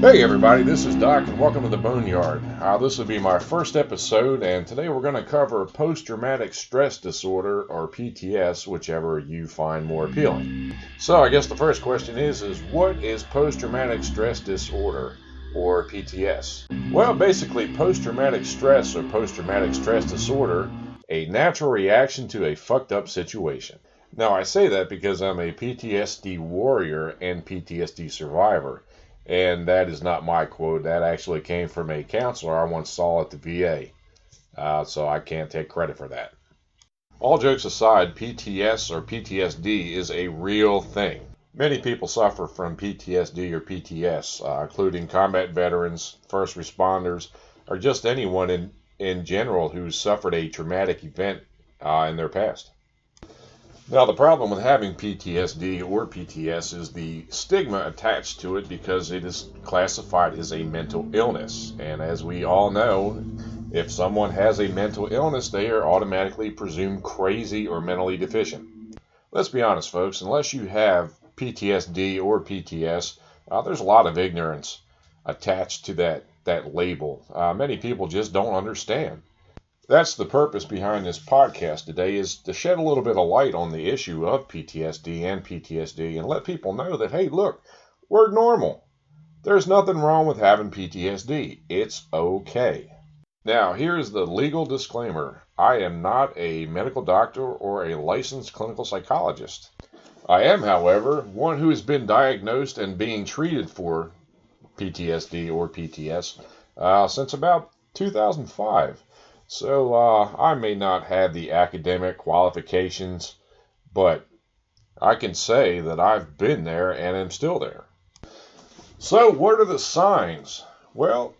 Hey everybody, this is Doc and welcome to the Boneyard. Uh, this will be my first episode and today we're going to cover post-traumatic stress disorder or PTS, whichever you find more appealing. So I guess the first question is, is what is post-traumatic stress disorder or PTS? Well, basically post-traumatic stress or post-traumatic stress disorder, a natural reaction to a fucked up situation. Now I say that because I'm a PTSD warrior and PTSD survivor. And that is not my quote. That actually came from a counselor I once saw at the VA. Uh, so I can't take credit for that. All jokes aside, PTS or PTSD is a real thing. Many people suffer from PTSD or PTS, uh, including combat veterans, first responders, or just anyone in, in general who's suffered a traumatic event uh, in their past. Now, the problem with having PTSD or PTS is the stigma attached to it because it is classified as a mental illness. And as we all know, if someone has a mental illness, they are automatically presumed crazy or mentally deficient. Let's be honest, folks, unless you have PTSD or PTS, uh, there's a lot of ignorance attached to that, that label. Uh, many people just don't understand that's the purpose behind this podcast today is to shed a little bit of light on the issue of PTSD and PTSD and let people know that hey look we're normal. There's nothing wrong with having PTSD it's okay. Now here's the legal disclaimer. I am not a medical doctor or a licensed clinical psychologist. I am however one who has been diagnosed and being treated for PTSD or PTS uh, since about 2005 so uh, I may not have the academic qualifications, but I can say that I've been there and am still there. So, what are the signs? Well,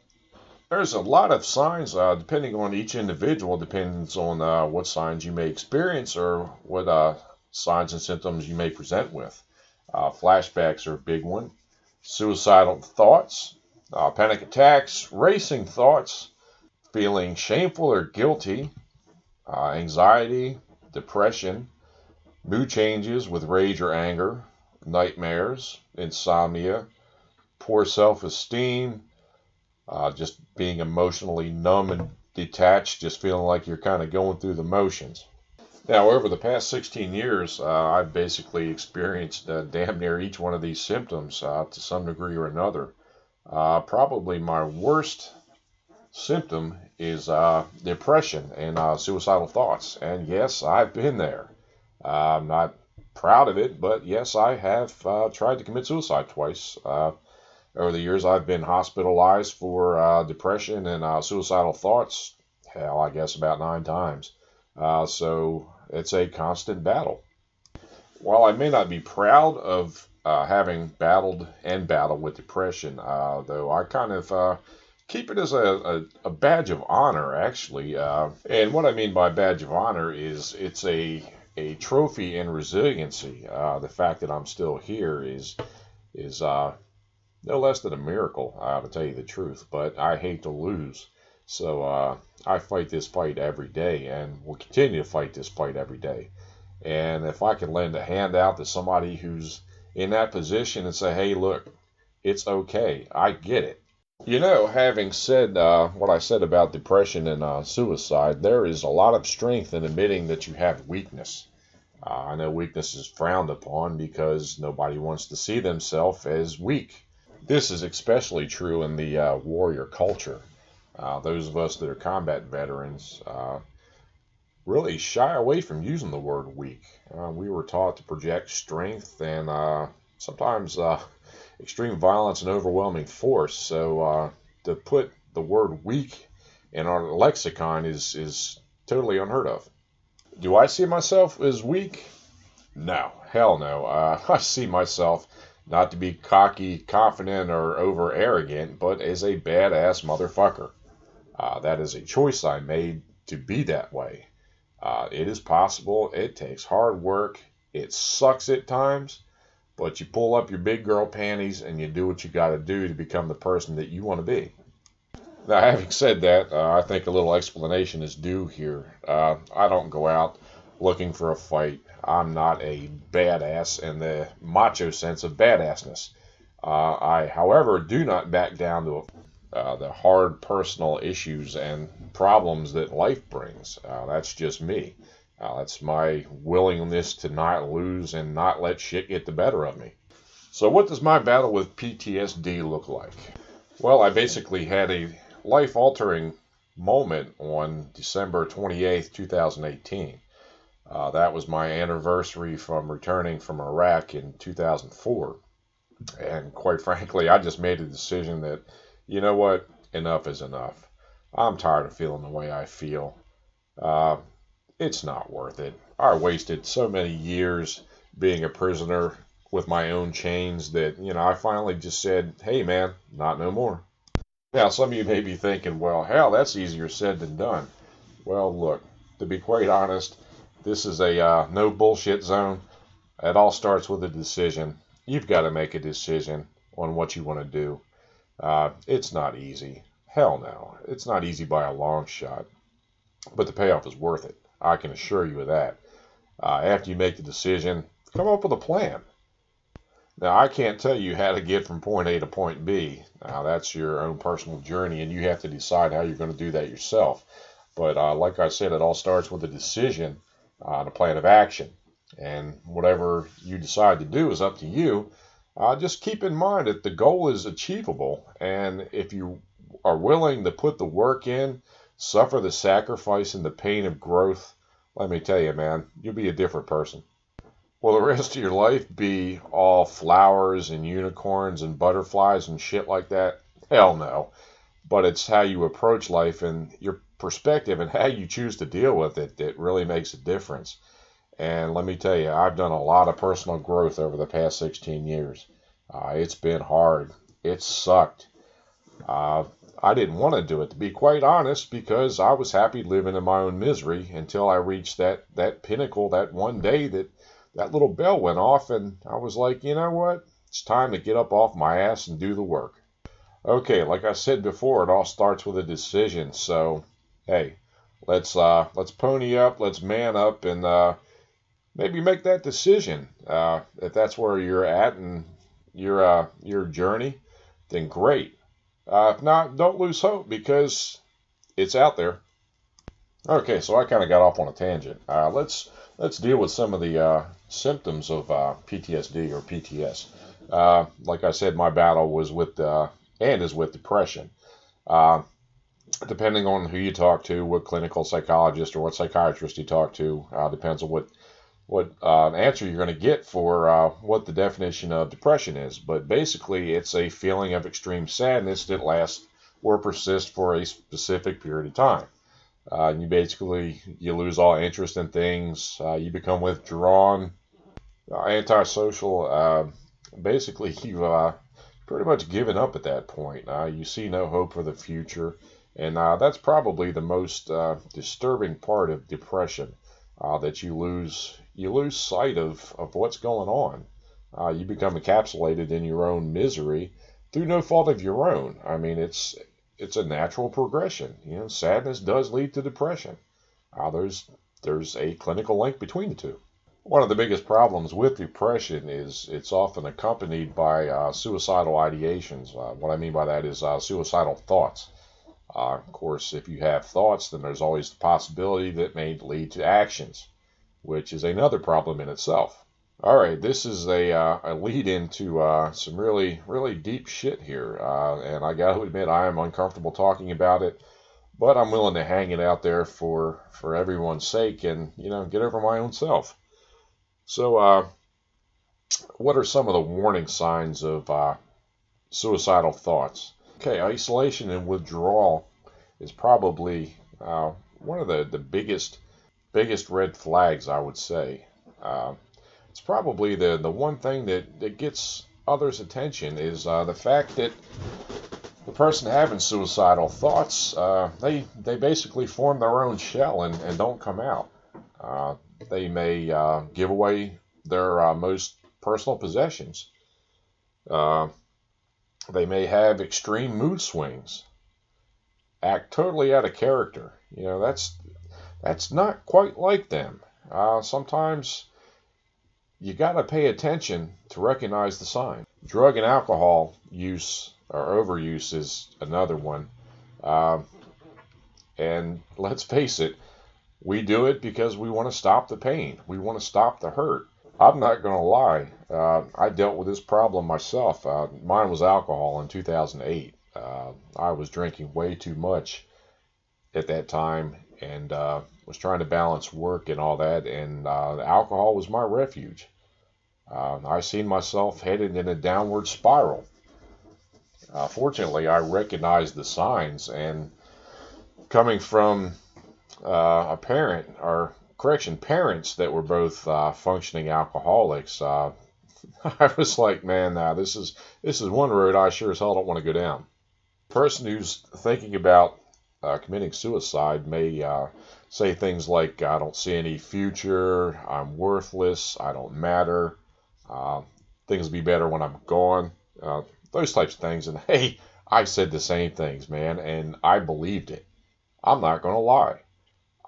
there's a lot of signs uh, depending on each individual, depends on uh, what signs you may experience or what uh, signs and symptoms you may present with. Uh, flashbacks are a big one, suicidal thoughts, uh, panic attacks, racing thoughts, feeling shameful or guilty, uh, anxiety, depression, mood changes with rage or anger, nightmares, insomnia, poor self esteem, uh, just being emotionally numb and detached, just feeling like you're kind of going through the motions. Now, over the past 16 years, uh, I've basically experienced uh, damn near each one of these symptoms uh, to some degree or another. Uh, probably my worst symptom is uh, depression and uh, suicidal thoughts. And yes, I've been there. Uh, I'm not proud of it, but yes, I have uh, tried to commit suicide twice. Uh, over the years, I've been hospitalized for uh, depression and suicidal thoughts, hell, I guess about nine times. so it's a constant battle. While I may not be proud of having battled and battled with depression, though I kind of keep it as a, a, a badge of honor, actually. Uh, and what I mean by badge of honor is it's a a trophy in resiliency. Uh, the fact that I'm still here is is uh, no less than a miracle, uh, to tell you the truth. But I hate to lose, so uh, I fight this fight every day, and will continue to fight this fight every day. And if I can lend a hand out to somebody who's in that position and say, "Hey, look, it's okay. I get it. You know, having said uh, what I said about depression and uh, suicide, there is a lot of strength in admitting that you have weakness. Uh, I know weakness is frowned upon because nobody wants to see themselves as weak. This is especially true in the uh, warrior culture. Uh, those of us that are combat veterans uh, really shy away from using the word weak. we were taught to project strength and sometimes extreme violence and overwhelming force. So uh, to put the word weak in our lexicon is is totally unheard of. Do I see myself as weak? No, hell no. Uh, I see myself not to be cocky, confident, or over arrogant, but as a badass motherfucker. Uh, that is a choice I made to be that way. Uh, it is possible. It takes hard work. It sucks at times, but you pull up your big girl panties and you do what you got to do to become the person that you want to be. Now, having said that, uh, I think a little explanation is due here. Uh, I don't go out looking for a fight. I'm not a badass in the macho sense of badassness. Uh, I, however, do not back down to uh, the hard personal issues and problems that life brings. Uh, that's just me. Uh, that's my willingness to not lose and not let shit get the better of me. So, what does my battle with PTSD look like? Well, I basically had a life altering moment on December 28th, 2018. Uh, that was my anniversary from returning from Iraq in 2004. And quite frankly, I just made a decision that, you know what, enough is enough. I'm tired of feeling the way I feel. Uh, it's not worth it. I wasted so many years being a prisoner with my own chains that, you know, I finally just said, hey man, not no more. Now, some of you may be thinking, well, hell, that's easier said than done. Well, look, to be quite honest, this is a uh, no bullshit zone. It all starts with a decision. You've got to make a decision on what you want to do. Uh, it's not easy. Hell no. It's not easy by a long shot. But the payoff is worth it. I can assure you of that. Uh, after you make the decision, come up with a plan. Now, I can't tell you how to get from point A to point B. Now, that's your own personal journey, and you have to decide how you're going to do that yourself. But uh, like I said, it all starts with a decision uh, and a plan of action. And whatever you decide to do is up to you. Uh, just keep in mind that the goal is achievable. And if you are willing to put the work in, suffer the sacrifice and the pain of growth, let me tell you, man, you'll be a different person. Will the rest of your life be all flowers and unicorns and butterflies and shit like that? Hell no. But it's how you approach life and your perspective and how you choose to deal with it that really makes a difference. And let me tell you, I've done a lot of personal growth over the past 16 years. Uh, it's been hard. It sucked. Uh, I didn't want to do it, to be quite honest, because I was happy living in my own misery until I reached that, that pinnacle that one day that that little bell went off, and I was like, you know what? It's time to get up off my ass and do the work. Okay, like I said before, it all starts with a decision. So, hey, let's uh, let's pony up, let's man up, and uh, maybe make that decision. Uh, if that's where you're at and your uh, your journey, then great. Uh, if not, don't lose hope because it's out there. Okay, so I kind of got off on a tangent. Uh, let's let's deal with some of the uh, symptoms of uh, PTSD or PTS. Uh, like I said, my battle was with uh, and is with depression. Depending on who you talk to, what clinical psychologist or what psychiatrist you talk to, depends on what what answer you're going to get for what the definition of depression is. But basically, it's a feeling of extreme sadness that lasts or persists for a specific period of time. Uh, you basically you lose all interest in things. Uh, you become withdrawn, uh, antisocial. Uh, basically, you've uh, pretty much given up at that point. Uh, you see no hope for the future, and that's probably the most disturbing part of depression. that you lose you lose sight of, of what's going on. you become encapsulated in your own misery through no fault of your own. I mean, it's it's a natural progression. You know, sadness does lead to depression. Uh, there's there's a clinical link between the two. One of the biggest problems with depression is it's often accompanied by uh, suicidal ideations. Uh, what I mean by that is uh, suicidal thoughts. Uh, of course, if you have thoughts, then there's always the possibility that may lead to actions, which is another problem in itself. All right, this is a, uh, a lead into uh, some really, really deep shit here. Uh, and I got to admit, I am uncomfortable talking about it, but I'm willing to hang it out there for, for everyone's sake and, you know, get over my own self. So, uh, what are some of the warning signs of uh, suicidal thoughts? Okay, isolation and withdrawal is probably uh, one of the, the biggest, biggest red flags, I would say it's probably the, the one thing that, that gets others' attention is uh, the fact that the person having suicidal thoughts, uh, they, they basically form their own shell and, and don't come out. Uh, they may uh, give away their uh, most personal possessions. Uh, they may have extreme mood swings, act totally out of character. You know, that's that's not quite like them. sometimes you got to pay attention to recognize the sign. Drug and alcohol use or overuse is another one. Uh, and let's face it, we do it because we want to stop the pain. We want to stop the hurt. I'm not going to lie. Uh, I dealt with this problem myself. Uh, mine was alcohol in 2008. Uh, I was drinking way too much at that time and uh, was trying to balance work and all that. And uh, alcohol was my refuge. Uh, I seen myself headed in a downward spiral. fortunately, I recognized the signs and coming from a parent or correction, parents that were both uh, functioning alcoholics, uh, I was like, man, now this is this is one road I sure as hell don't want to go down. Person who's thinking about uh, committing suicide may uh, say things like, I don't see any future, I'm worthless, I don't matter, uh, things will be better when I'm gone, uh, those types of things. And hey, I said the same things, man, and I believed it. I'm not going to lie.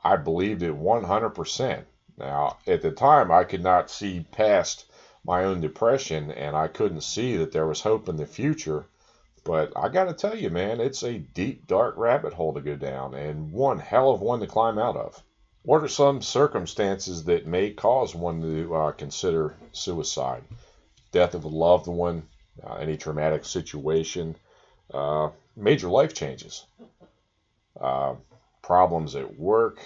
I believed it 100%. Now, at the time, I could not see past my own depression and I couldn't see that there was hope in the future. But I got to tell you, man, it's a deep, dark rabbit hole to go down and one hell of one to climb out of. What are some circumstances that may cause one to uh, consider suicide? Death of a loved one, uh, any traumatic situation, uh, major life changes. Uh, problems at work.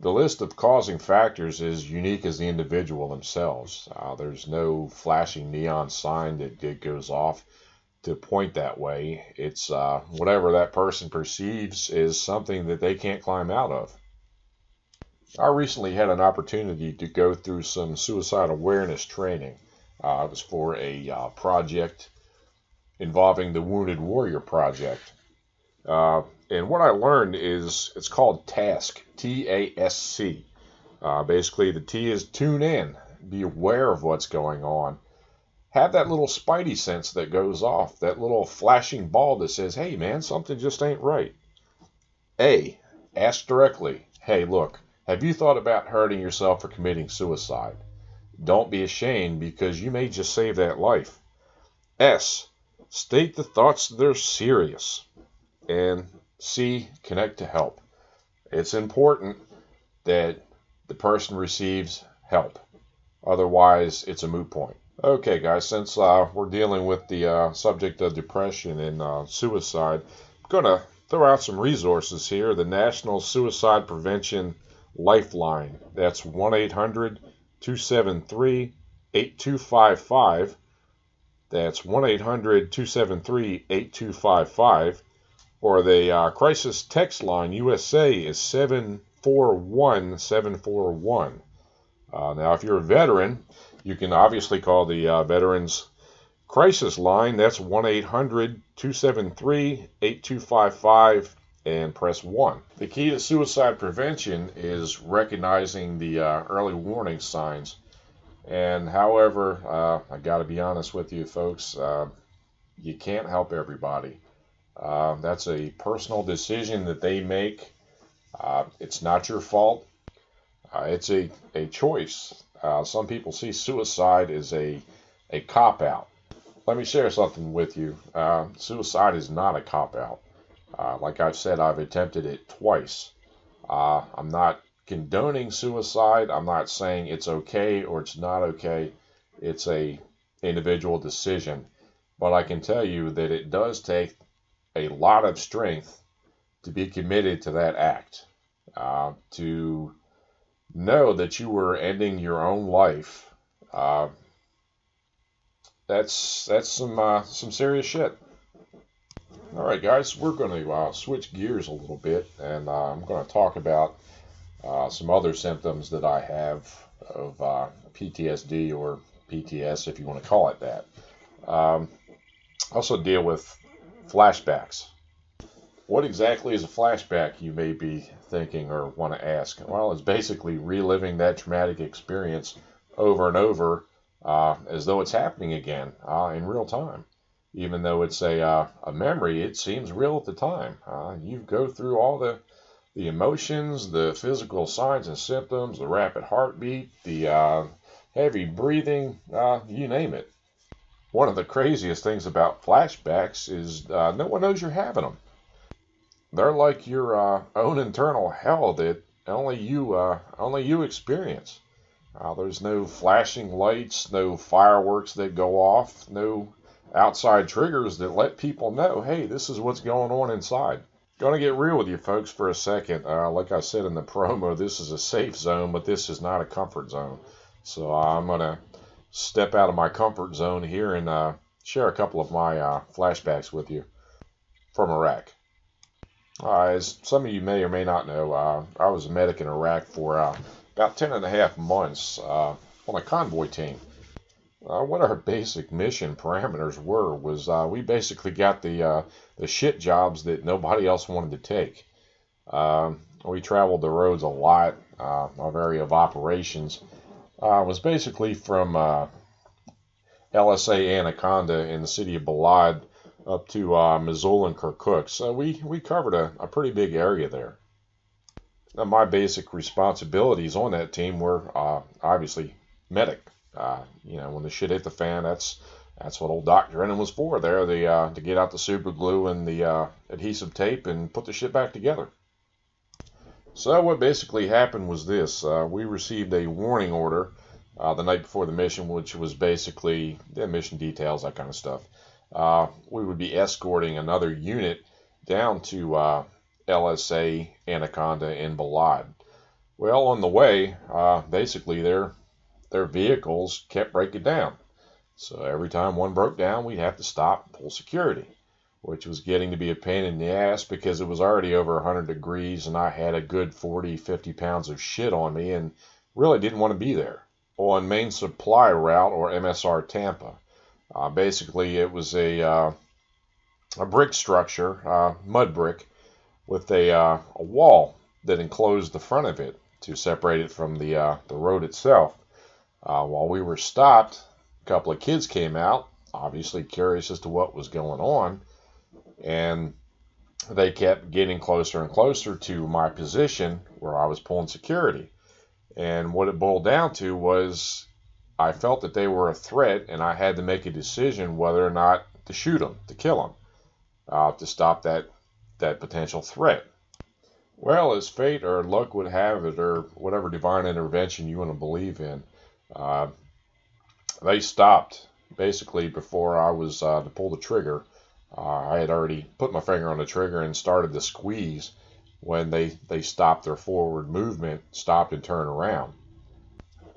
The list of causing factors is unique as the individual themselves. Uh, there's no flashing neon sign that, that, goes off to point that way. It's uh, whatever that person perceives is something that they can't climb out of. I recently had an opportunity to go through some suicide awareness training. Uh, it was for a uh, project involving the Wounded Warrior Project. Uh, and what I learned is it's called TASC, T A S C. Uh, basically, the T is tune in, be aware of what's going on. Have that little spidey sense that goes off, that little flashing ball that says, hey man, something just ain't right. A, ask directly, hey, look, have you thought about hurting yourself or committing suicide? Don't be ashamed because you may just save that life. S, state the thoughts that are serious. And C, connect to help. It's important that the person receives help. Otherwise, it's a moot point. Okay, guys, since uh, we're dealing with the uh, subject of depression and uh, suicide, I'm going to throw out some resources here. The National Suicide Prevention Lifeline. That's 1 800 273 8255. That's 1 800 273 8255 or the uh, crisis text line USA is 741741. Uh, now, if you're a veteran, you can obviously call the uh, Veterans Crisis Line. That's 1 800 273 8255 and press 1. The key to suicide prevention is recognizing the uh, early warning signs. And however, uh, I got to be honest with you, folks, uh, you can't help everybody. Uh, that's a personal decision that they make. Uh, it's not your fault. Uh, it's a, a choice. Uh, some people see suicide as a, a cop out. Let me share something with you. Uh, suicide is not a cop out. Uh, like I've said, I've attempted it twice. I'm not condoning suicide. I'm not saying it's okay or it's not okay. It's a individual decision. But I can tell you that it does take a lot of strength to be committed to that act, uh, to know that you were ending your own life. Uh, that's that's some uh, some serious shit. All right, guys, we're going to uh, switch gears a little bit, and uh, I'm going to talk about uh, some other symptoms that I have of PTSD or PTS, if you want to call it that. Um, also deal with Flashbacks. What exactly is a flashback, you may be thinking or want to ask? Well, it's basically reliving that traumatic experience over and over uh, as though it's happening again uh, in real time. Even though it's a, uh, a memory, it seems real at the time. Uh, you go through all the, the emotions, the physical signs and symptoms, the rapid heartbeat, the uh, heavy breathing, uh, you name it. one of the craziest things about flashbacks is no one knows you're having them. They're like your uh, own internal hell that only you uh, only you experience. Uh, there's no flashing lights, no fireworks that go off, no outside triggers that let people know, hey, this is what's going on inside. Going to get real with you folks for a second. Uh, like I said in the promo, this is a safe zone, but this is not a comfort zone. So uh, I'm going to step out of my comfort zone here and uh, share a couple of my flashbacks with you from Iraq. Uh, as some of you may or may not know, uh, I was a medic in Iraq for about 10 and a half months on a convoy team. Uh, what our basic mission parameters were was uh, we basically got the uh, the shit jobs that nobody else wanted to take. Um, we traveled the roads a lot. Uh, our area of operations uh, was basically from uh, LSA Anaconda in the city of Balad up to uh, Mosul and Kirkuk. So we, we covered a, a pretty big area there. Now, my basic responsibilities on that team were obviously medic. Uh, you know, when the shit hit the fan, that's that's what old Doc Drennan was for there, the uh, to get out the super glue and the uh, adhesive tape and put the shit back together. So what basically happened was this: uh, we received a warning order uh, the night before the mission, which was basically the mission details, that kind of stuff. Uh, we would be escorting another unit down to uh, LSA Anaconda in Balad. Well, on the way, uh, basically there their vehicles kept breaking down. So every time one broke down, we'd have to stop and pull security, which was getting to be a pain in the ass because it was already over 100 degrees and I had a good 40, 50 pounds of shit on me and really didn't want to be there. On Main Supply Route, or MSR Tampa, uh, basically it was a, uh, a brick structure, uh, mud brick, with a, uh, a wall that enclosed the front of it to separate it from the, uh, the road itself. Uh, while we were stopped, a couple of kids came out, obviously curious as to what was going on, and they kept getting closer and closer to my position where I was pulling security. And what it boiled down to was I felt that they were a threat, and I had to make a decision whether or not to shoot them, to kill them, uh, to stop that that potential threat. Well, as fate or luck would have it, or whatever divine intervention you want to believe in, uh, they stopped basically before I was uh, to pull the trigger. Uh, I had already put my finger on the trigger and started to squeeze when they, they stopped their forward movement, stopped and turned around.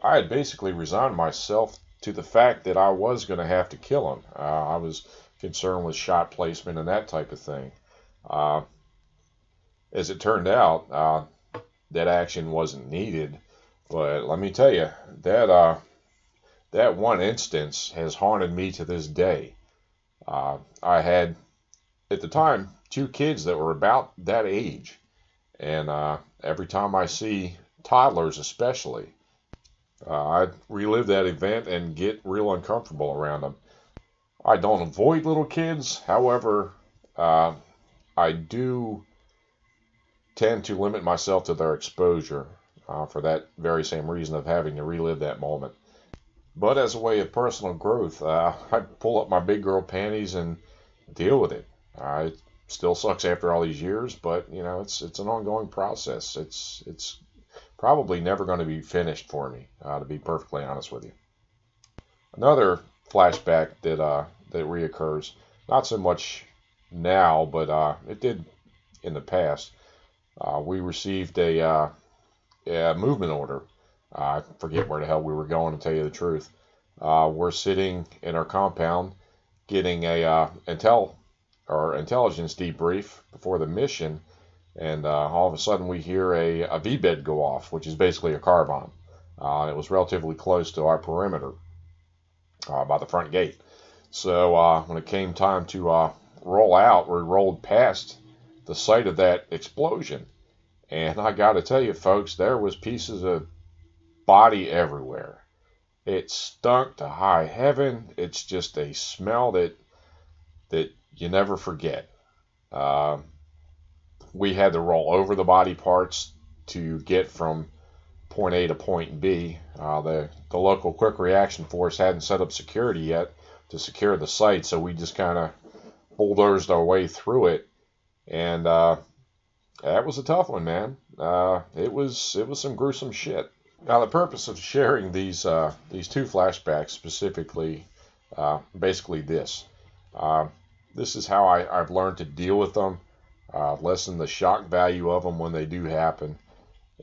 I had basically resigned myself to the fact that I was going to have to kill him. Uh, I was concerned with shot placement and that type of thing. Uh, as it turned out, uh, that action wasn't needed. But let me tell you, that uh, that one instance has haunted me to this day. Uh, I had, at the time, two kids that were about that age, and uh, every time I see toddlers, especially, uh, I relive that event and get real uncomfortable around them. I don't avoid little kids, however, uh, I do tend to limit myself to their exposure uh, for that very same reason of having to relive that moment. But as a way of personal growth, uh, I pull up my big girl panties and deal with it. Uh, it still sucks after all these years, but you know it's it's an ongoing process. It's it's probably never going to be finished for me, uh, to be perfectly honest with you. Another flashback that uh, that reoccurs, not so much now, but uh, it did in the past. Uh, we received a uh, uh, movement order. I forget where the hell we were going to tell you the truth. Uh, we're sitting in our compound getting a intel or intelligence debrief before the mission, and uh, all of a sudden we hear a, a VBIED go off, which is basically a car bomb. Uh, it was relatively close to our perimeter uh, by the front gate. So uh, when it came time to uh, roll out, we rolled past the site of that explosion and I got to tell you, folks, there was pieces of body everywhere. It stunk to high heaven. It's just a smell that that you never forget. Uh, we had to roll over the body parts to get from point A to point B. Uh, the the local quick reaction force hadn't set up security yet to secure the site. So we just kind of bulldozed our way through it, and uh, that was a tough one, man. Uh, it was it was some gruesome shit. Now, the purpose of sharing these uh, these two flashbacks specifically, uh, basically this. Uh, this is how I, I've learned to deal with them, uh, lessen the shock value of them when they do happen,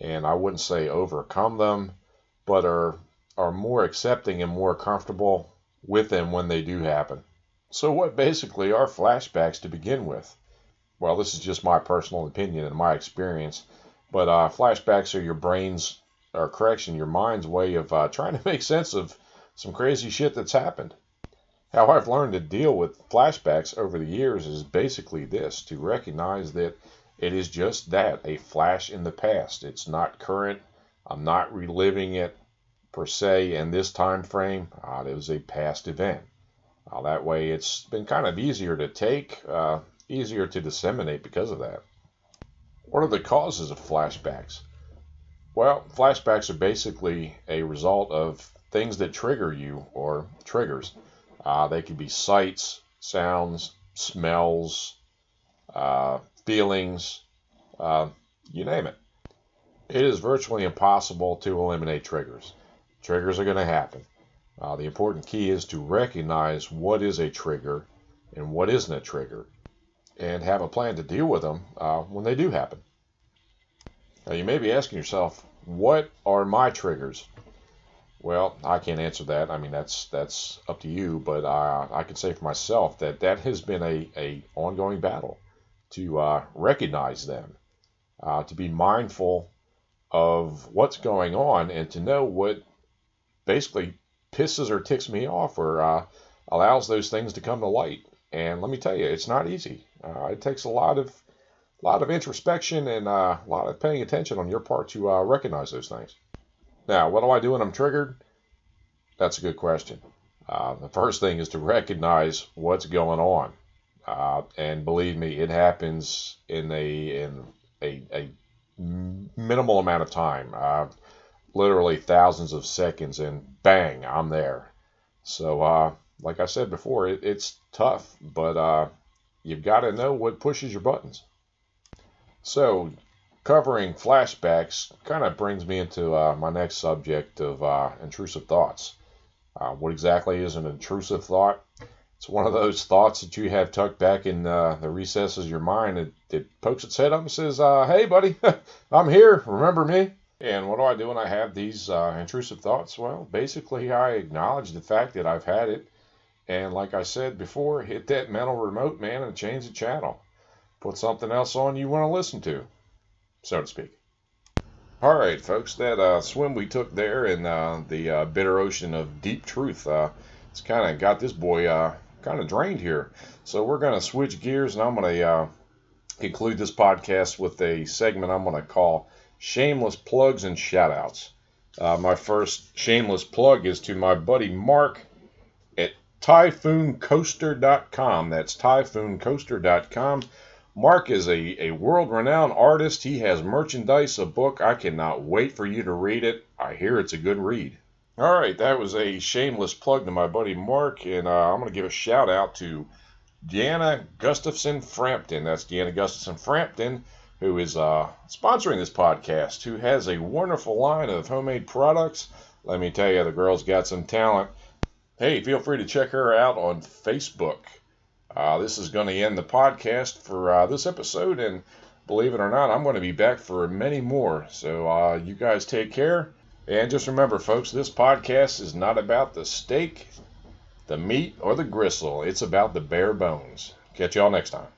and I wouldn't say overcome them, but are are more accepting and more comfortable with them when they do happen. So, what basically are flashbacks to begin with? Well, this is just my personal opinion and my experience, but uh, flashbacks are your brain's, or correction, your mind's way of uh, trying to make sense of some crazy shit that's happened. How I've learned to deal with flashbacks over the years is basically this to recognize that it is just that a flash in the past. It's not current. I'm not reliving it per se in this time frame. Uh, it was a past event. Uh, that way, it's been kind of easier to take, uh, easier to disseminate because of that. What are the causes of flashbacks? Well, flashbacks are basically a result of things that trigger you or triggers. Uh, they could be sights, sounds, smells, uh, feelings, uh, you name it. It is virtually impossible to eliminate triggers. Triggers are going to happen. Uh, the important key is to recognize what is a trigger and what isn't a trigger and have a plan to deal with them uh, when they do happen. Now, you may be asking yourself, what are my triggers? Well, I can't answer that. I mean, that's that's up to you. But uh, I can say for myself that that has been a, a ongoing battle to uh, recognize them, uh, to be mindful of what's going on, and to know what basically pisses or ticks me off or uh, allows those things to come to light. And let me tell you, it's not easy. Uh, it takes a lot of a lot of introspection and uh, a lot of paying attention on your part to uh, recognize those things. Now, what do I do when I'm triggered? That's a good question. Uh, the first thing is to recognize what's going on, uh, and believe me, it happens in a in a, a minimal amount of time, uh, literally thousands of seconds, and bang, I'm there. So, uh, like I said before, it, it's tough, but uh, you've got to know what pushes your buttons. So, covering flashbacks kind of brings me into uh, my next subject of uh, intrusive thoughts. Uh, what exactly is an intrusive thought? It's one of those thoughts that you have tucked back in uh, the recesses of your mind. It, it pokes its head up and says, uh, Hey, buddy, I'm here. Remember me? And what do I do when I have these uh, intrusive thoughts? Well, basically, I acknowledge the fact that I've had it. And like I said before, hit that mental remote, man, and change the channel put something else on you want to listen to, so to speak. All right, folks, that uh, swim we took there in uh, the uh, bitter ocean of deep truth, uh, it's kind of got this boy uh, kind of drained here. So we're going to switch gears, and I'm going to uh, conclude this podcast with a segment I'm going to call Shameless Plugs and Shoutouts. my first shameless plug is to my buddy Mark at typhooncoaster.com. That's typhooncoaster.com. Mark is a, a world renowned artist. He has merchandise, a book. I cannot wait for you to read it. I hear it's a good read. All right, that was a shameless plug to my buddy Mark, and uh, I'm going to give a shout out to Deanna Gustafson Frampton. That's Deanna Gustafson Frampton, who is uh, sponsoring this podcast, who has a wonderful line of homemade products. Let me tell you, the girl's got some talent. Hey, feel free to check her out on Facebook. Uh, this is going to end the podcast for uh, this episode, and believe it or not, I'm going to be back for many more. So uh, you guys take care. And just remember, folks, this podcast is not about the steak, the meat, or the gristle. It's about the bare bones. Catch y'all next time.